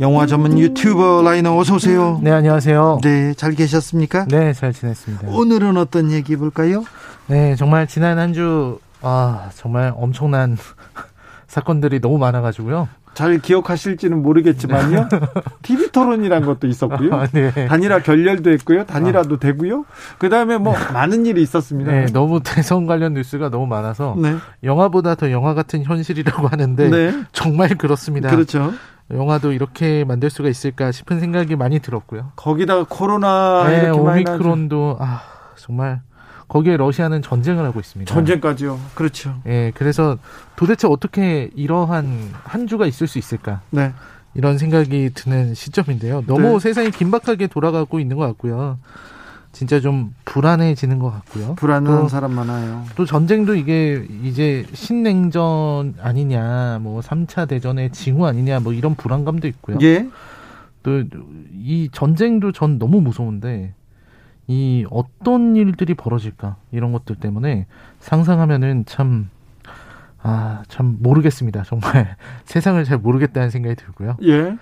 영화 전문 유튜버 라이너 어서 오세요. 네, 안녕하세요. 네, 잘 계셨습니까? 네, 잘 지냈습니다. 오늘은 어떤 얘기 볼까요? 네, 정말 지난 한 주 아, 정말 엄청난 사건들이 너무 많아 가지고요. 잘 기억하실지는 모르겠지만요. TV 토론이란 것도 있었고요. 아, 네. 단일화 결렬도 했고요. 단일화도 아. 되고요. 그 다음에 뭐 많은 일이 있었습니다. 네, 너무 대선 관련 뉴스가 너무 많아서 네. 영화보다 더 영화 같은 현실이라고 하는데 네. 정말 그렇습니다. 그렇죠. 영화도 이렇게 만들 수가 있을까 싶은 생각이 많이 들었고요. 거기다가 코로나 네, 오미크론도 아 정말 거기에 러시아는 전쟁을 하고 있습니다. 전쟁까지요. 그렇죠. 예, 그래서 도대체 어떻게 이러한 한 주가 있을 수 있을까? 네. 이런 생각이 드는 시점인데요. 너무 네. 세상이 긴박하게 돌아가고 있는 것 같고요. 진짜 좀 불안해지는 것 같고요. 불안한 사람 많아요. 또 전쟁도 이게 이제 신냉전 아니냐, 뭐 3차 대전의 징후 아니냐, 뭐 이런 불안감도 있고요. 예. 또 이 전쟁도 전 너무 무서운데 이 어떤 일들이 벌어질까 이런 것들 때문에 상상하면은 참 아, 참 모르겠습니다. 정말 세상을 잘 모르겠다는 생각이 들고요. 예.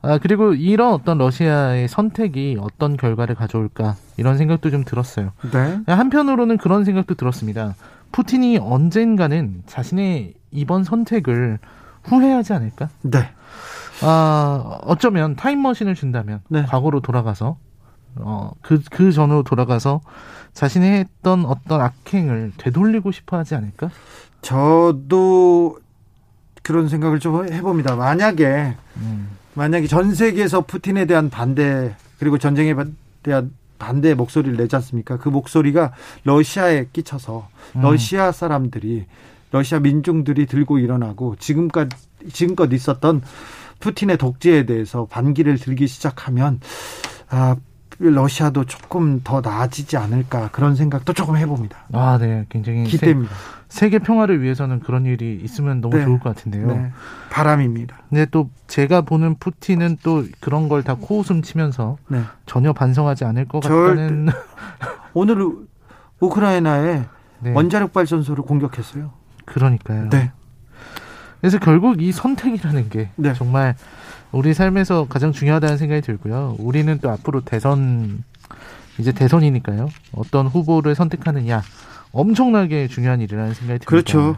아, 그리고 이런 어떤 러시아의 선택이 어떤 결과를 가져올까 이런 생각도 좀 들었어요. 네. 한편으로는 그런 생각도 들었습니다. 푸틴이 언젠가는 자신의 이번 선택을 후회하지 않을까? 네. 아, 어쩌면 타임머신을 준다면 네. 과거로 돌아가서 어, 그, 그 전으로 돌아가서 자신이 했던 어떤 악행을 되돌리고 싶어 하지 않을까? 저도 그런 생각을 좀 해봅니다. 만약에 음. 만약에 전 세계에서 푸틴에 대한 반대 그리고 전쟁에 대한 반대 목소리를 내지 않습니까? 그 목소리가 러시아에 끼쳐서 음. 러시아 사람들이 러시아 민중들이 들고 일어나고 지금까지 지금껏 있었던 푸틴의 독재에 대해서 반기를 들기 시작하면 아 러시아도 조금 더 나아지지 않을까 그런 생각도 조금 해봅니다. 아, 네, 굉장히 기대입니다. 세, 계 평화를 위해서는 그런 일이 있으면 너무 네. 좋을 것 같은데요. 네. 바람입니다. 근데 또 제가 보는 푸틴은 또 그런 걸 다 코웃음 치면서 네. 전혀 반성하지 않을 것 같다는. 오늘 우크라이나에 네. 원자력 발전소를 공격했어요. 그러니까요. 네. 그래서 결국 이 선택이라는 게 네. 정말 우리 삶에서 가장 중요하다는 생각이 들고요. 우리는 또 앞으로 대선 이제 대선이니까요. 어떤 후보를 선택하느냐 엄청나게 중요한 일이라는 생각이 듭니다. 그렇죠.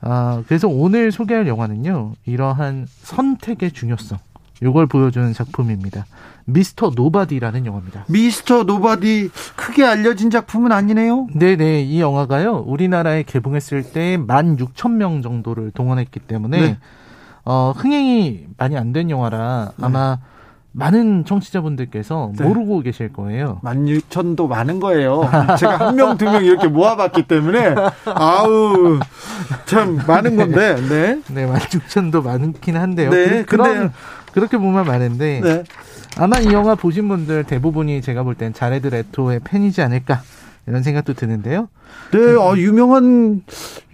아, 그래서 오늘 소개할 영화는요. 이러한 선택의 중요성 이걸 보여주는 작품입니다. 미스터 노바디라는 영화입니다. 미스터 노바디 크게 알려진 작품은 아니네요. 네네 이 영화가요 우리나라에 개봉했을 때 16,000명 정도를 동원했기 때문에 네. 어, 흥행이 많이 안 된 영화라 네. 아마 많은 청취자분들께서 네. 모르고 계실 거예요. 16,000도 많은 거예요. 제가 한 명, 두 명 이렇게 모아봤기 때문에, 아우, 참 많은 건데, 네. 네, 16,000도 많긴 한데요. 네, 그, 런 그렇게 보면 많은데, 네. 아마 이 영화 보신 분들 대부분이 제가 볼 땐 자레드 레토의 팬이지 않을까, 이런 생각도 드는데요. 네, 어, 유명한,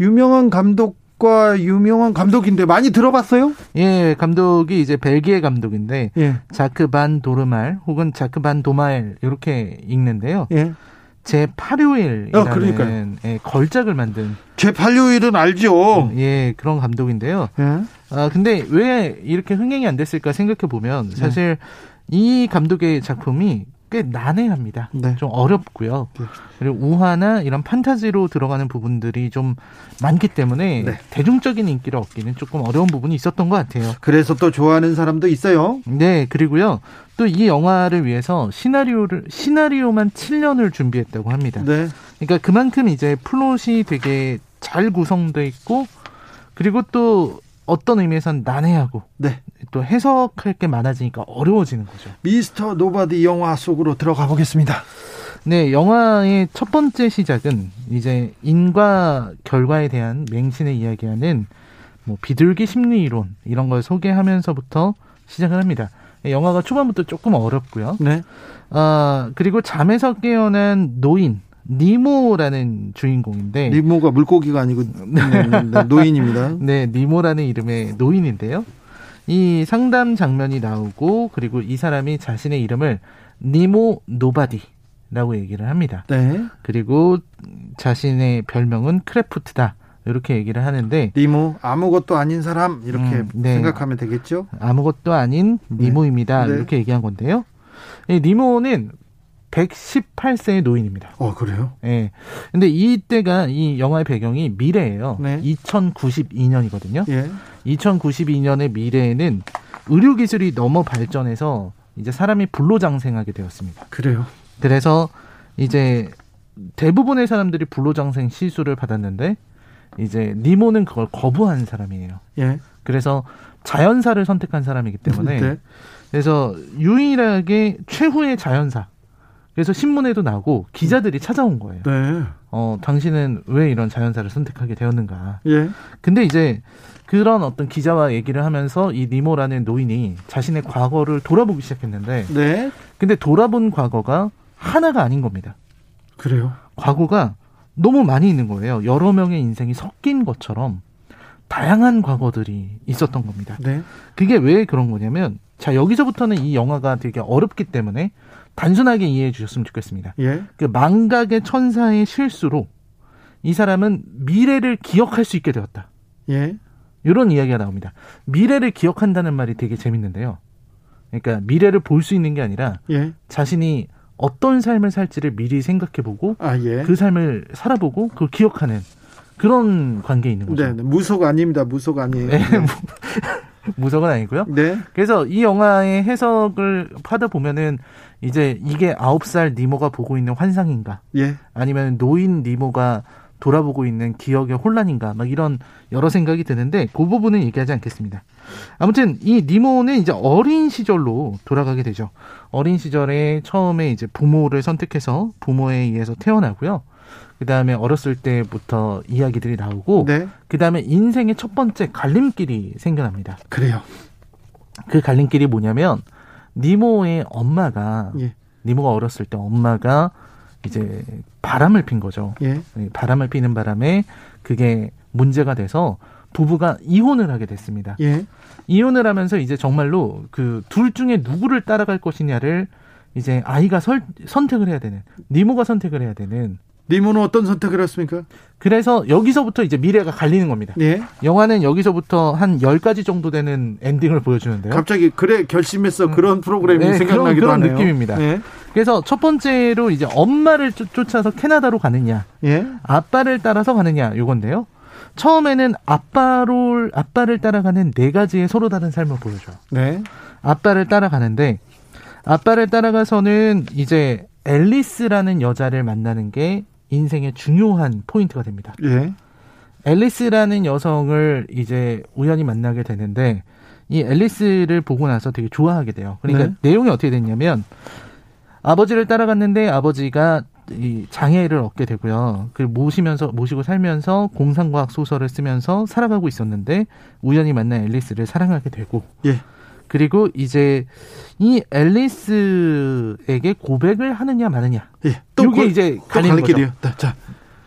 유명한 감독 과 유명한 감독인데 많이 들어봤어요? 예, 감독이 이제 벨기에 감독인데 예. 자크 반 도르말 혹은 자크 반 도마엘 이렇게 읽는데요. 예. 제 8요일이라는 어, 예, 걸작을 만든 제 8요일은 알죠. 예, 그런 감독인데요. 예. 아, 근데 왜 이렇게 흥행이 안 됐을까 생각해 보면 사실 네. 이 감독의 작품이 꽤 난해합니다. 네. 좀 어렵고요. 네. 그리고 우화나 이런 판타지로 들어가는 부분들이 좀 많기 때문에 네. 대중적인 인기를 얻기는 조금 어려운 부분이 있었던 것 같아요. 그래서 또 좋아하는 사람도 있어요. 네, 그리고요. 또 이 영화를 위해서 시나리오를 시나리오만 7년을 준비했다고 합니다. 네. 그러니까 그만큼 이제 플롯이 되게 잘 구성돼 있고 그리고 또 어떤 의미에선 난해하고 네. 또 해석할 게 많아지니까 어려워지는 거죠. 미스터 노바디 영화 속으로 들어가 보겠습니다. 네, 영화의 첫 번째 시작은 이제 인과 결과에 대한 맹신을 이야기하는 뭐 비둘기 심리 이론 이런 걸 소개하면서부터 시작을 합니다. 영화가 초반부터 조금 어렵고요. 네. 아 그리고 잠에서 깨어난 노인 니모라는 주인공인데 니모가 물고기가 아니고 네, 네, 네, 노인입니다. 네, 니모라는 이름의 노인인데요. 이 상담 장면이 나오고 그리고 이 사람이 자신의 이름을 니모 노바디라고 얘기를 합니다. 네. 그리고 자신의 별명은 크래프트다. 이렇게 얘기를 하는데 니모 아무것도 아닌 사람 이렇게 음, 네. 생각하면 되겠죠? 아무것도 아닌 니모입니다. 네. 이렇게 얘기한 건데요. 이 니모는 118세의 노인입니다. 어, 그래요? 예. 네. 근데 이때가 이 영화의 배경이 미래예요. 네. 2092년이거든요. 예. 2092년의 미래에는 의료 기술이 너무 발전해서 이제 사람이 불로 장생하게 되었습니다. 그래요? 그래서 이제 대부분의 사람들이 불로 장생 시술을 받았는데 이제 니모는 그걸 거부한 사람이에요. 예. 그래서 자연사를 선택한 사람이기 때문에 네. 그래서 유일하게 최후의 자연사 그래서 신문에도 나고 기자들이 찾아온 거예요. 네. 어, 당신은 왜 이런 자연사를 선택하게 되었는가. 예. 근데 이제 그런 어떤 기자와 얘기를 하면서 이 니모라는 노인이 자신의 과거를 돌아보기 시작했는데. 네. 근데 돌아본 과거가 하나가 아닌 겁니다. 그래요? 과거가 너무 많이 있는 거예요. 여러 명의 인생이 섞인 것처럼 다양한 과거들이 있었던 겁니다. 네. 그게 왜 그런 거냐면 자 여기서부터는 이 영화가 되게 어렵기 때문에 단순하게 이해해 주셨으면 좋겠습니다. 예? 그 망각의 천사의 실수로 이 사람은 미래를 기억할 수 있게 되었다. 예? 이런 이야기가 나옵니다. 미래를 기억한다는 말이 되게 재밌는데요. 그러니까 미래를 볼 수 있는 게 아니라 예? 자신이 어떤 삶을 살지를 미리 생각해보고 아, 예. 그 삶을 살아보고 그걸 기억하는 그런 관계에 있는 거죠. 네, 네. 무속 아닙니다. 무속 아니에요. 네. 무속은 아니고요. 네. 그래서 이 영화의 해석을 하다 보면은 이제 이게 아홉 살 니모가 보고 있는 환상인가? 예. 아니면 노인 니모가 돌아보고 있는 기억의 혼란인가? 막 이런 여러 생각이 드는데 그 부분은 얘기하지 않겠습니다. 아무튼 이 니모는 이제 어린 시절로 돌아가게 되죠. 어린 시절에 처음에 이제 부모를 선택해서 부모에 의해서 태어나고요. 그 다음에 어렸을 때부터 이야기들이 나오고, 네. 그 다음에 인생의 첫 번째 갈림길이 생겨납니다. 그래요. 그 갈림길이 뭐냐면 니모의 엄마가 예. 니모가 어렸을 때 엄마가 이제 바람을 핀 거죠. 예. 바람을 피는 바람에 그게 문제가 돼서 부부가 이혼을 하게 됐습니다. 예. 이혼을 하면서 이제 정말로 그 둘 중에 누구를 따라갈 것이냐를 이제 아이가 설, 선택을 해야 되는 니모가 선택을 해야 되는 니모는 어떤 선택을 했습니까? 그래서 여기서부터 이제 미래가 갈리는 겁니다. 예. 영화는 여기서부터 한 10가지 정도 되는 엔딩을 보여주는데요. 갑자기 그래 결심했어 그런 프로그램이 네, 생각나기도 그런, 그런 하네요. 느낌입니다. 예. 그래서 첫 번째로 이제 엄마를 쫓아서 캐나다로 가느냐, 예. 아빠를 따라서 가느냐 요건데요. 처음에는 아빠를 아빠를 따라가는 네 가지의 서로 다른 삶을 보여줘요. 네. 아빠를 따라가는데 아빠를 따라가서는 이제 앨리스라는 여자를 만나는 게 인생의 중요한 포인트가 됩니다. 예. 앨리스라는 여성을 이제 우연히 만나게 되는데 이 앨리스를 보고 나서 되게 좋아하게 돼요. 그러니까 네. 내용이 어떻게 됐냐면 아버지를 따라갔는데 아버지가 이 장애를 얻게 되고요. 그 모시면서 모시고 살면서 공상과학 소설을 쓰면서 살아가고 있었는데 우연히 만난 앨리스를 사랑하게 되고 예. 그리고 이제 이 앨리스에게 고백을 하느냐 마느냐. 예. 또 이게 그, 이제 갈리는 거죠. 네, 자.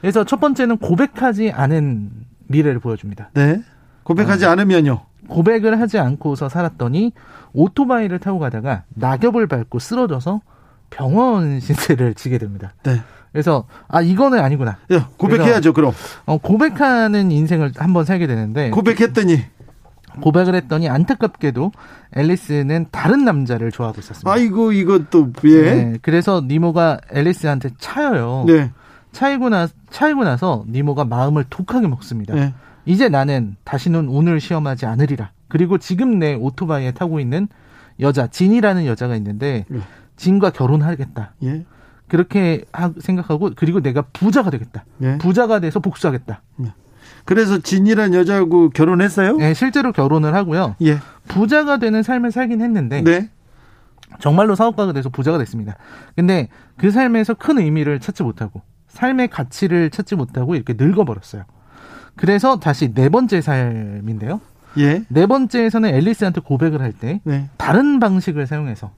그래서 첫 번째는 고백하지 않은 미래를 보여줍니다. 네. 고백하지 어, 않으면요. 고백을 하지 않고서 살았더니 오토바이를 타고 가다가 낙엽을 밟고 쓰러져서 병원 신세를 지게 됩니다. 네. 그래서 아 이거는 아니구나. 야, 고백해야죠, 그럼. 어, 고백하는 인생을 한번 살게 되는데 고백했더니 고백을 했더니 안타깝게도 앨리스는 다른 남자를 좋아하고 있었습니다. 아이고 이것도 예. 네, 그래서 니모가 앨리스한테 차여요. 네. 차이고 나 차이고 나서 니모가 마음을 독하게 먹습니다. 네. 이제 나는 다시는 오늘 시험하지 않으리라. 그리고 지금 내 오토바이에 타고 있는 여자 진이라는 여자가 있는데 예. 진과 결혼하겠다. 예. 그렇게 생각하고 그리고 내가 부자가 되겠다. 예. 부자가 돼서 복수하겠다. 예. 그래서 진이란 여자하고 결혼했어요? 네, 실제로 결혼을 하고요. 예. 부자가 되는 삶을 살긴 했는데 네. 정말로 사업가가 돼서 부자가 됐습니다. 근데 그 삶에서 큰 의미를 찾지 못하고 삶의 가치를 찾지 못하고 이렇게 늙어버렸어요. 그래서 다시 네 번째 삶인데요. 예. 네 번째에서는 앨리스한테 고백을 할때 네. 다른 방식을 사용해서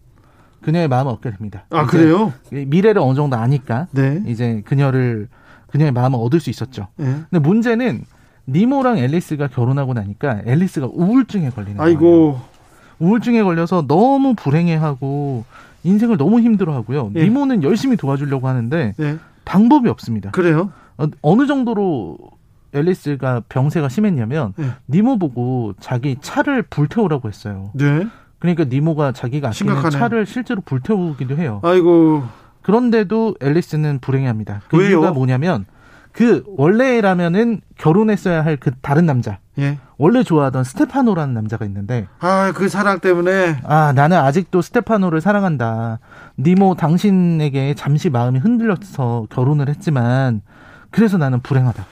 그녀의 마음을 얻게 됩니다. 아 그래요? 미래를 어느 정도 아니까 네. 이제 그녀를 그녀의 마음을 얻을 수 있었죠. 네. 근데 문제는 니모랑 앨리스가 결혼하고 나니까 앨리스가 우울증에 걸리는 아이고. 거예요. 우울증에 걸려서 너무 불행해하고 인생을 너무 힘들어하고요. 예. 니모는 열심히 도와주려고 하는데 예. 방법이 없습니다. 그래요? 어, 느 정도로 앨리스가 병세가 심했냐면 예. 니모 보고 자기 차를 불태우라고 했어요. 네. 그러니까 니모가 자기가 아끼는 심각하네. 차를 실제로 불태우기도 해요. 아이고. 그런데도 앨리스는 불행해합니다. 그 왜요? 이유가 뭐냐면 그 원래라면은 결혼했어야 할 그 다른 남자. 예. 원래 좋아하던 스테파노라는 남자가 있는데 아 그 사랑 때문에 아 나는 아직도 스테파노를 사랑한다. 니모 당신에게 잠시 마음이 흔들려서 결혼을 했지만 그래서 나는 불행하다.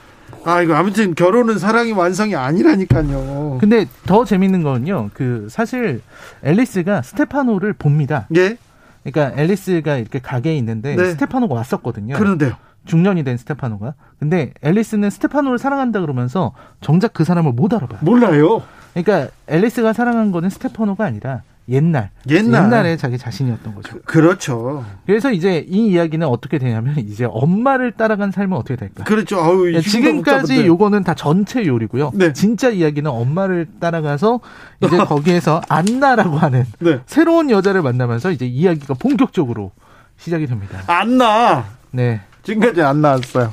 아 이거 아무튼 결혼은 사랑이 완성이 아니라니까요. 근데 더 재밌는 거는요. 그 사실 앨리스가 스테파노를 봅니다. 예. 그러니까 앨리스가 이렇게 가게에 있는데 네. 스테파노가 왔었거든요. 그런데요. 중년이 된 스테파노가. 근데 앨리스는 스테파노를 사랑한다 그러면서 정작 그 사람을 못 알아봐요. 몰라요. 그러니까 앨리스가 사랑한 거는 스테파노가 아니라 옛날, 옛날. 옛날에 자기 자신이었던 거죠. 그, 렇죠 그래서 이제 이 이야기는 어떻게 되냐면 이제 엄마를 따라간 삶은 어떻게 될까? 그렇죠. 아유, 네, 지금까지 요거는 다 전체 요리고요. 네. 진짜 이야기는 엄마를 따라가서 이제 거기에서 안나라고 하는 네. 새로운 여자를 만나면서 이제 이야기가 본격적으로 시작이 됩니다. 안나. 네. 지금까지 안 나왔어요.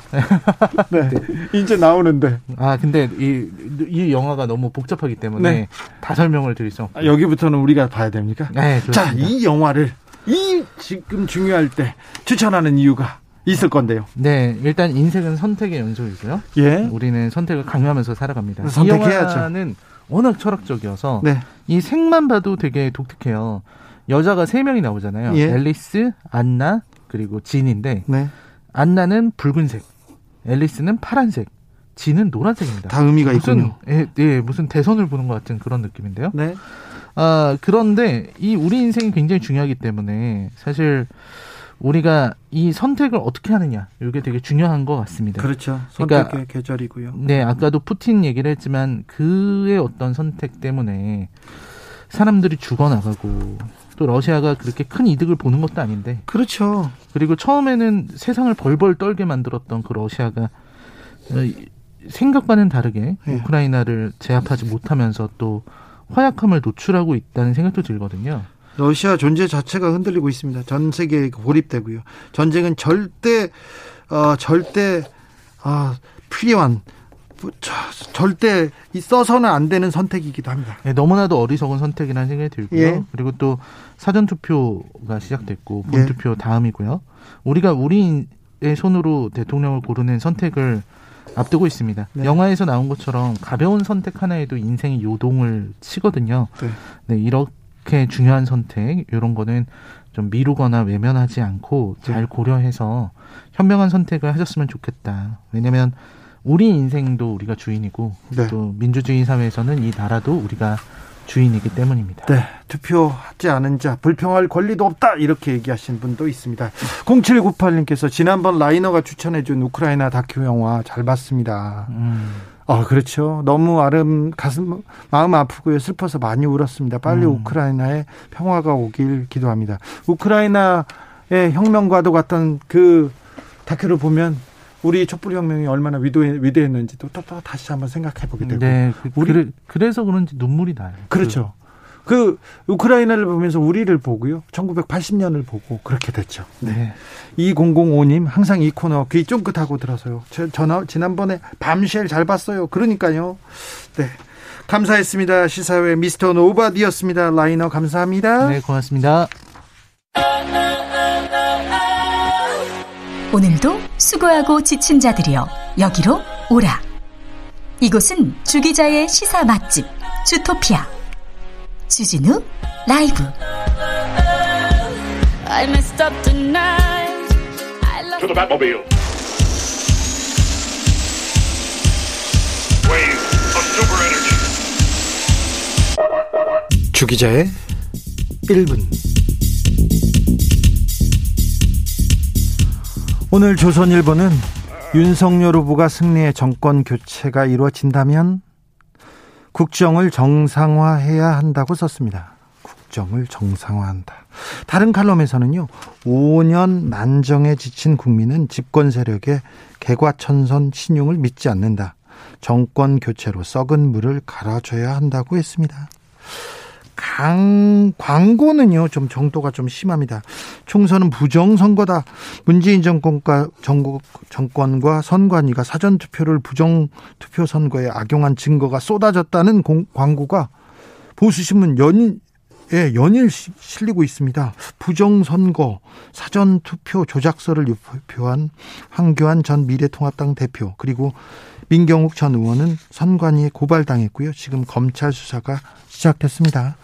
네. 네. 이제 나오는데. 아, 근데 이, 이 영화가 너무 복잡하기 때문에 네. 다 설명을 드릴 수 없고. 아, 여기부터는 우리가 봐야 됩니까? 네. 좋습니다. 자, 이 영화를 이 지금 중요할 때 추천하는 이유가 있을 건데요. 네, 일단 인생은 선택의 연속이고요. 예. 우리는 선택을 강요하면서 살아갑니다. 선택해야죠. 이 영화는 워낙 철학적이어서 네. 이 색만 봐도 되게 독특해요. 여자가 세 명이 나오잖아요. 예. 앨리스, 안나, 그리고 진인데 네. 안나는 붉은색, 앨리스는 파란색, 지는 노란색입니다. 다 의미가 무슨, 있군요. 예, 예, 무슨 대선을 보는 것 같은 그런 느낌인데요. 네. 아, 그런데 이 우리 인생이 굉장히 중요하기 때문에 사실 우리가 이 선택을 어떻게 하느냐 이게 되게 중요한 것 같습니다. 그렇죠. 선택의 그러니까, 계절이고요. 네, 아까도 푸틴 얘기를 했지만 그의 어떤 선택 때문에 사람들이 죽어나가고 또 러시아가 그렇게 큰 이득을 보는 것도 아닌데. 그렇죠. 그리고 처음에는 세상을 벌벌 떨게 만들었던 그 러시아가 어, 생각과는 다르게 네. 우크라이나를 제압하지 못하면서 또 화약함을 노출하고 있다는 생각도 들거든요. 러시아 존재 자체가 흔들리고 있습니다. 전 세계에 고립되고요. 전쟁은 절대 어 절대 아 필요한 뭐, 절대 써서는 안 되는 선택이기도 합니다. 네, 너무나도 어리석은 선택이라는 생각이 들고요. 예. 그리고 또 사전 투표가 시작됐고 본 예. 투표 다음이고요. 우리가 우리의 손으로 대통령을 고르는 선택을 앞두고 있습니다. 네. 영화에서 나온 것처럼 가벼운 선택 하나에도 인생이 요동을 치거든요. 네. 네, 이렇게 중요한 선택 이런 거는 좀 미루거나 외면하지 않고 잘 네. 고려해서 현명한 선택을 하셨으면 좋겠다. 왜냐하면 우리 인생도 우리가 주인이고 네. 또 민주주의 사회에서는 이 나라도 우리가 주인이기 때문입니다. 네. 투표하지 않은 자 불평할 권리도 없다 이렇게 얘기하신 분도 있습니다. 0798님께서 지난번 라이너가 추천해준 우크라이나 다큐 영화 잘 봤습니다. 음. 아 그렇죠. 너무 아름 가슴 마음 아프고요 슬퍼서 많이 울었습니다. 빨리 음. 우크라이나에 평화가 오길 기도합니다. 우크라이나의 혁명과도 같던 그 다큐를 보면 우리 촛불혁명이 얼마나 위도해, 위대했는지도 또, 또 다시 한번 생각해 보게 되고. 네. 그, 우리, 그래, 그래서 그런지 눈물이 나요. 그렇죠. 그, 그 우크라이나를 보면서 우리를 보고요. 1980년을 보고 그렇게 됐죠. 네. 2005님 항상 이 코너 귀 쫑긋하고 들어서요. 저, 저 지난번에 밤쉘 잘 봤어요. 그러니까요. 네. 감사했습니다. 시사회 미스터 노바디였습니다. 라이너 감사합니다. 네, 고맙습니다. 오늘도 수고하고 지친 자들이여 여기로 오라. 이곳은 주기자의 시사 맛집 주토피아 주진우 라이브. 주기자의 1분. 오늘 조선일보는 윤석열 후보가 승리해 정권 교체가 이루어진다면 국정을 정상화해야 한다고 썼습니다. 국정을 정상화한다. 다른 칼럼에서는요, 5년 난정에 지친 국민은 집권 세력의 개과천선 신용을 믿지 않는다. 정권 교체로 썩은 물을 갈아줘야 한다고 했습니다. 강, 광고는요, 좀 정도가 좀 심합니다. 총선은 부정선거다. 문재인 정권과, 정국, 정권과 선관위가 사전투표를 부정투표 선거에 악용한 증거가 쏟아졌다는 공, 광고가 보수신문 연, 예, 연일 실리고 있습니다. 부정선거, 사전투표 조작서를 유표한 황교안 전 미래통합당 대표, 그리고 민경욱 전 의원은 선관위에 고발당했고요. 지금 검찰 수사가 시작됐습니다.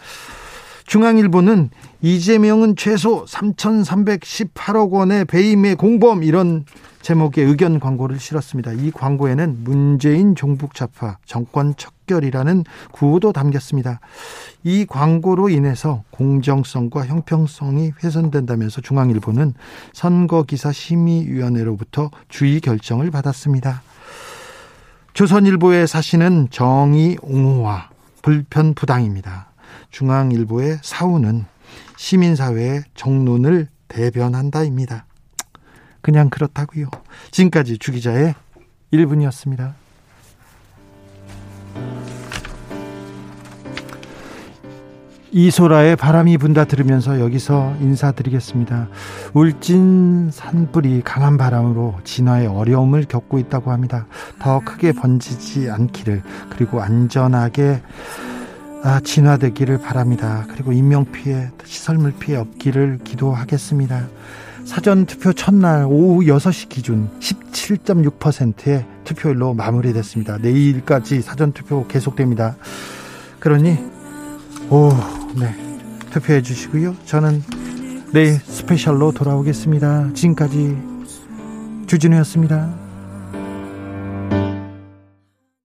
중앙일보는 이재명은 최소 3,318억 원의 배임의 공범 이런 제목의 의견 광고를 실었습니다. 이 광고에는 문재인 종북 좌파 정권 척결이라는 구호도 담겼습니다. 이 광고로 인해서 공정성과 형평성이 훼손된다면서 중앙일보는 선거기사 심의위원회로부터 주의 결정을 받았습니다. 조선일보의 사신은 정의 옹호와 불편 부당입니다. 중앙일보의 사우는 시민사회의 정론을 대변한다입니다. 그냥 그렇다고요. 지금까지 주기자의 1분이었습니다. 이소라의 바람이 분다 들으면서 여기서 인사드리겠습니다. 울진 산불이 강한 바람으로 진화의 어려움을 겪고 있다고 합니다. 더 크게 번지지 않기를 그리고 안전하게 아, 진화되기를 바랍니다. 그리고 인명피해, 시설물 피해 없기를 기도하겠습니다. 사전투표 첫날 오후 6시 기준 17.6%의 투표율로 마무리됐습니다. 내일까지 사전투표 계속됩니다. 그러니, 오, 네. 투표해 주시고요. 저는 내일 스페셜로 돌아오겠습니다. 지금까지 주진우였습니다.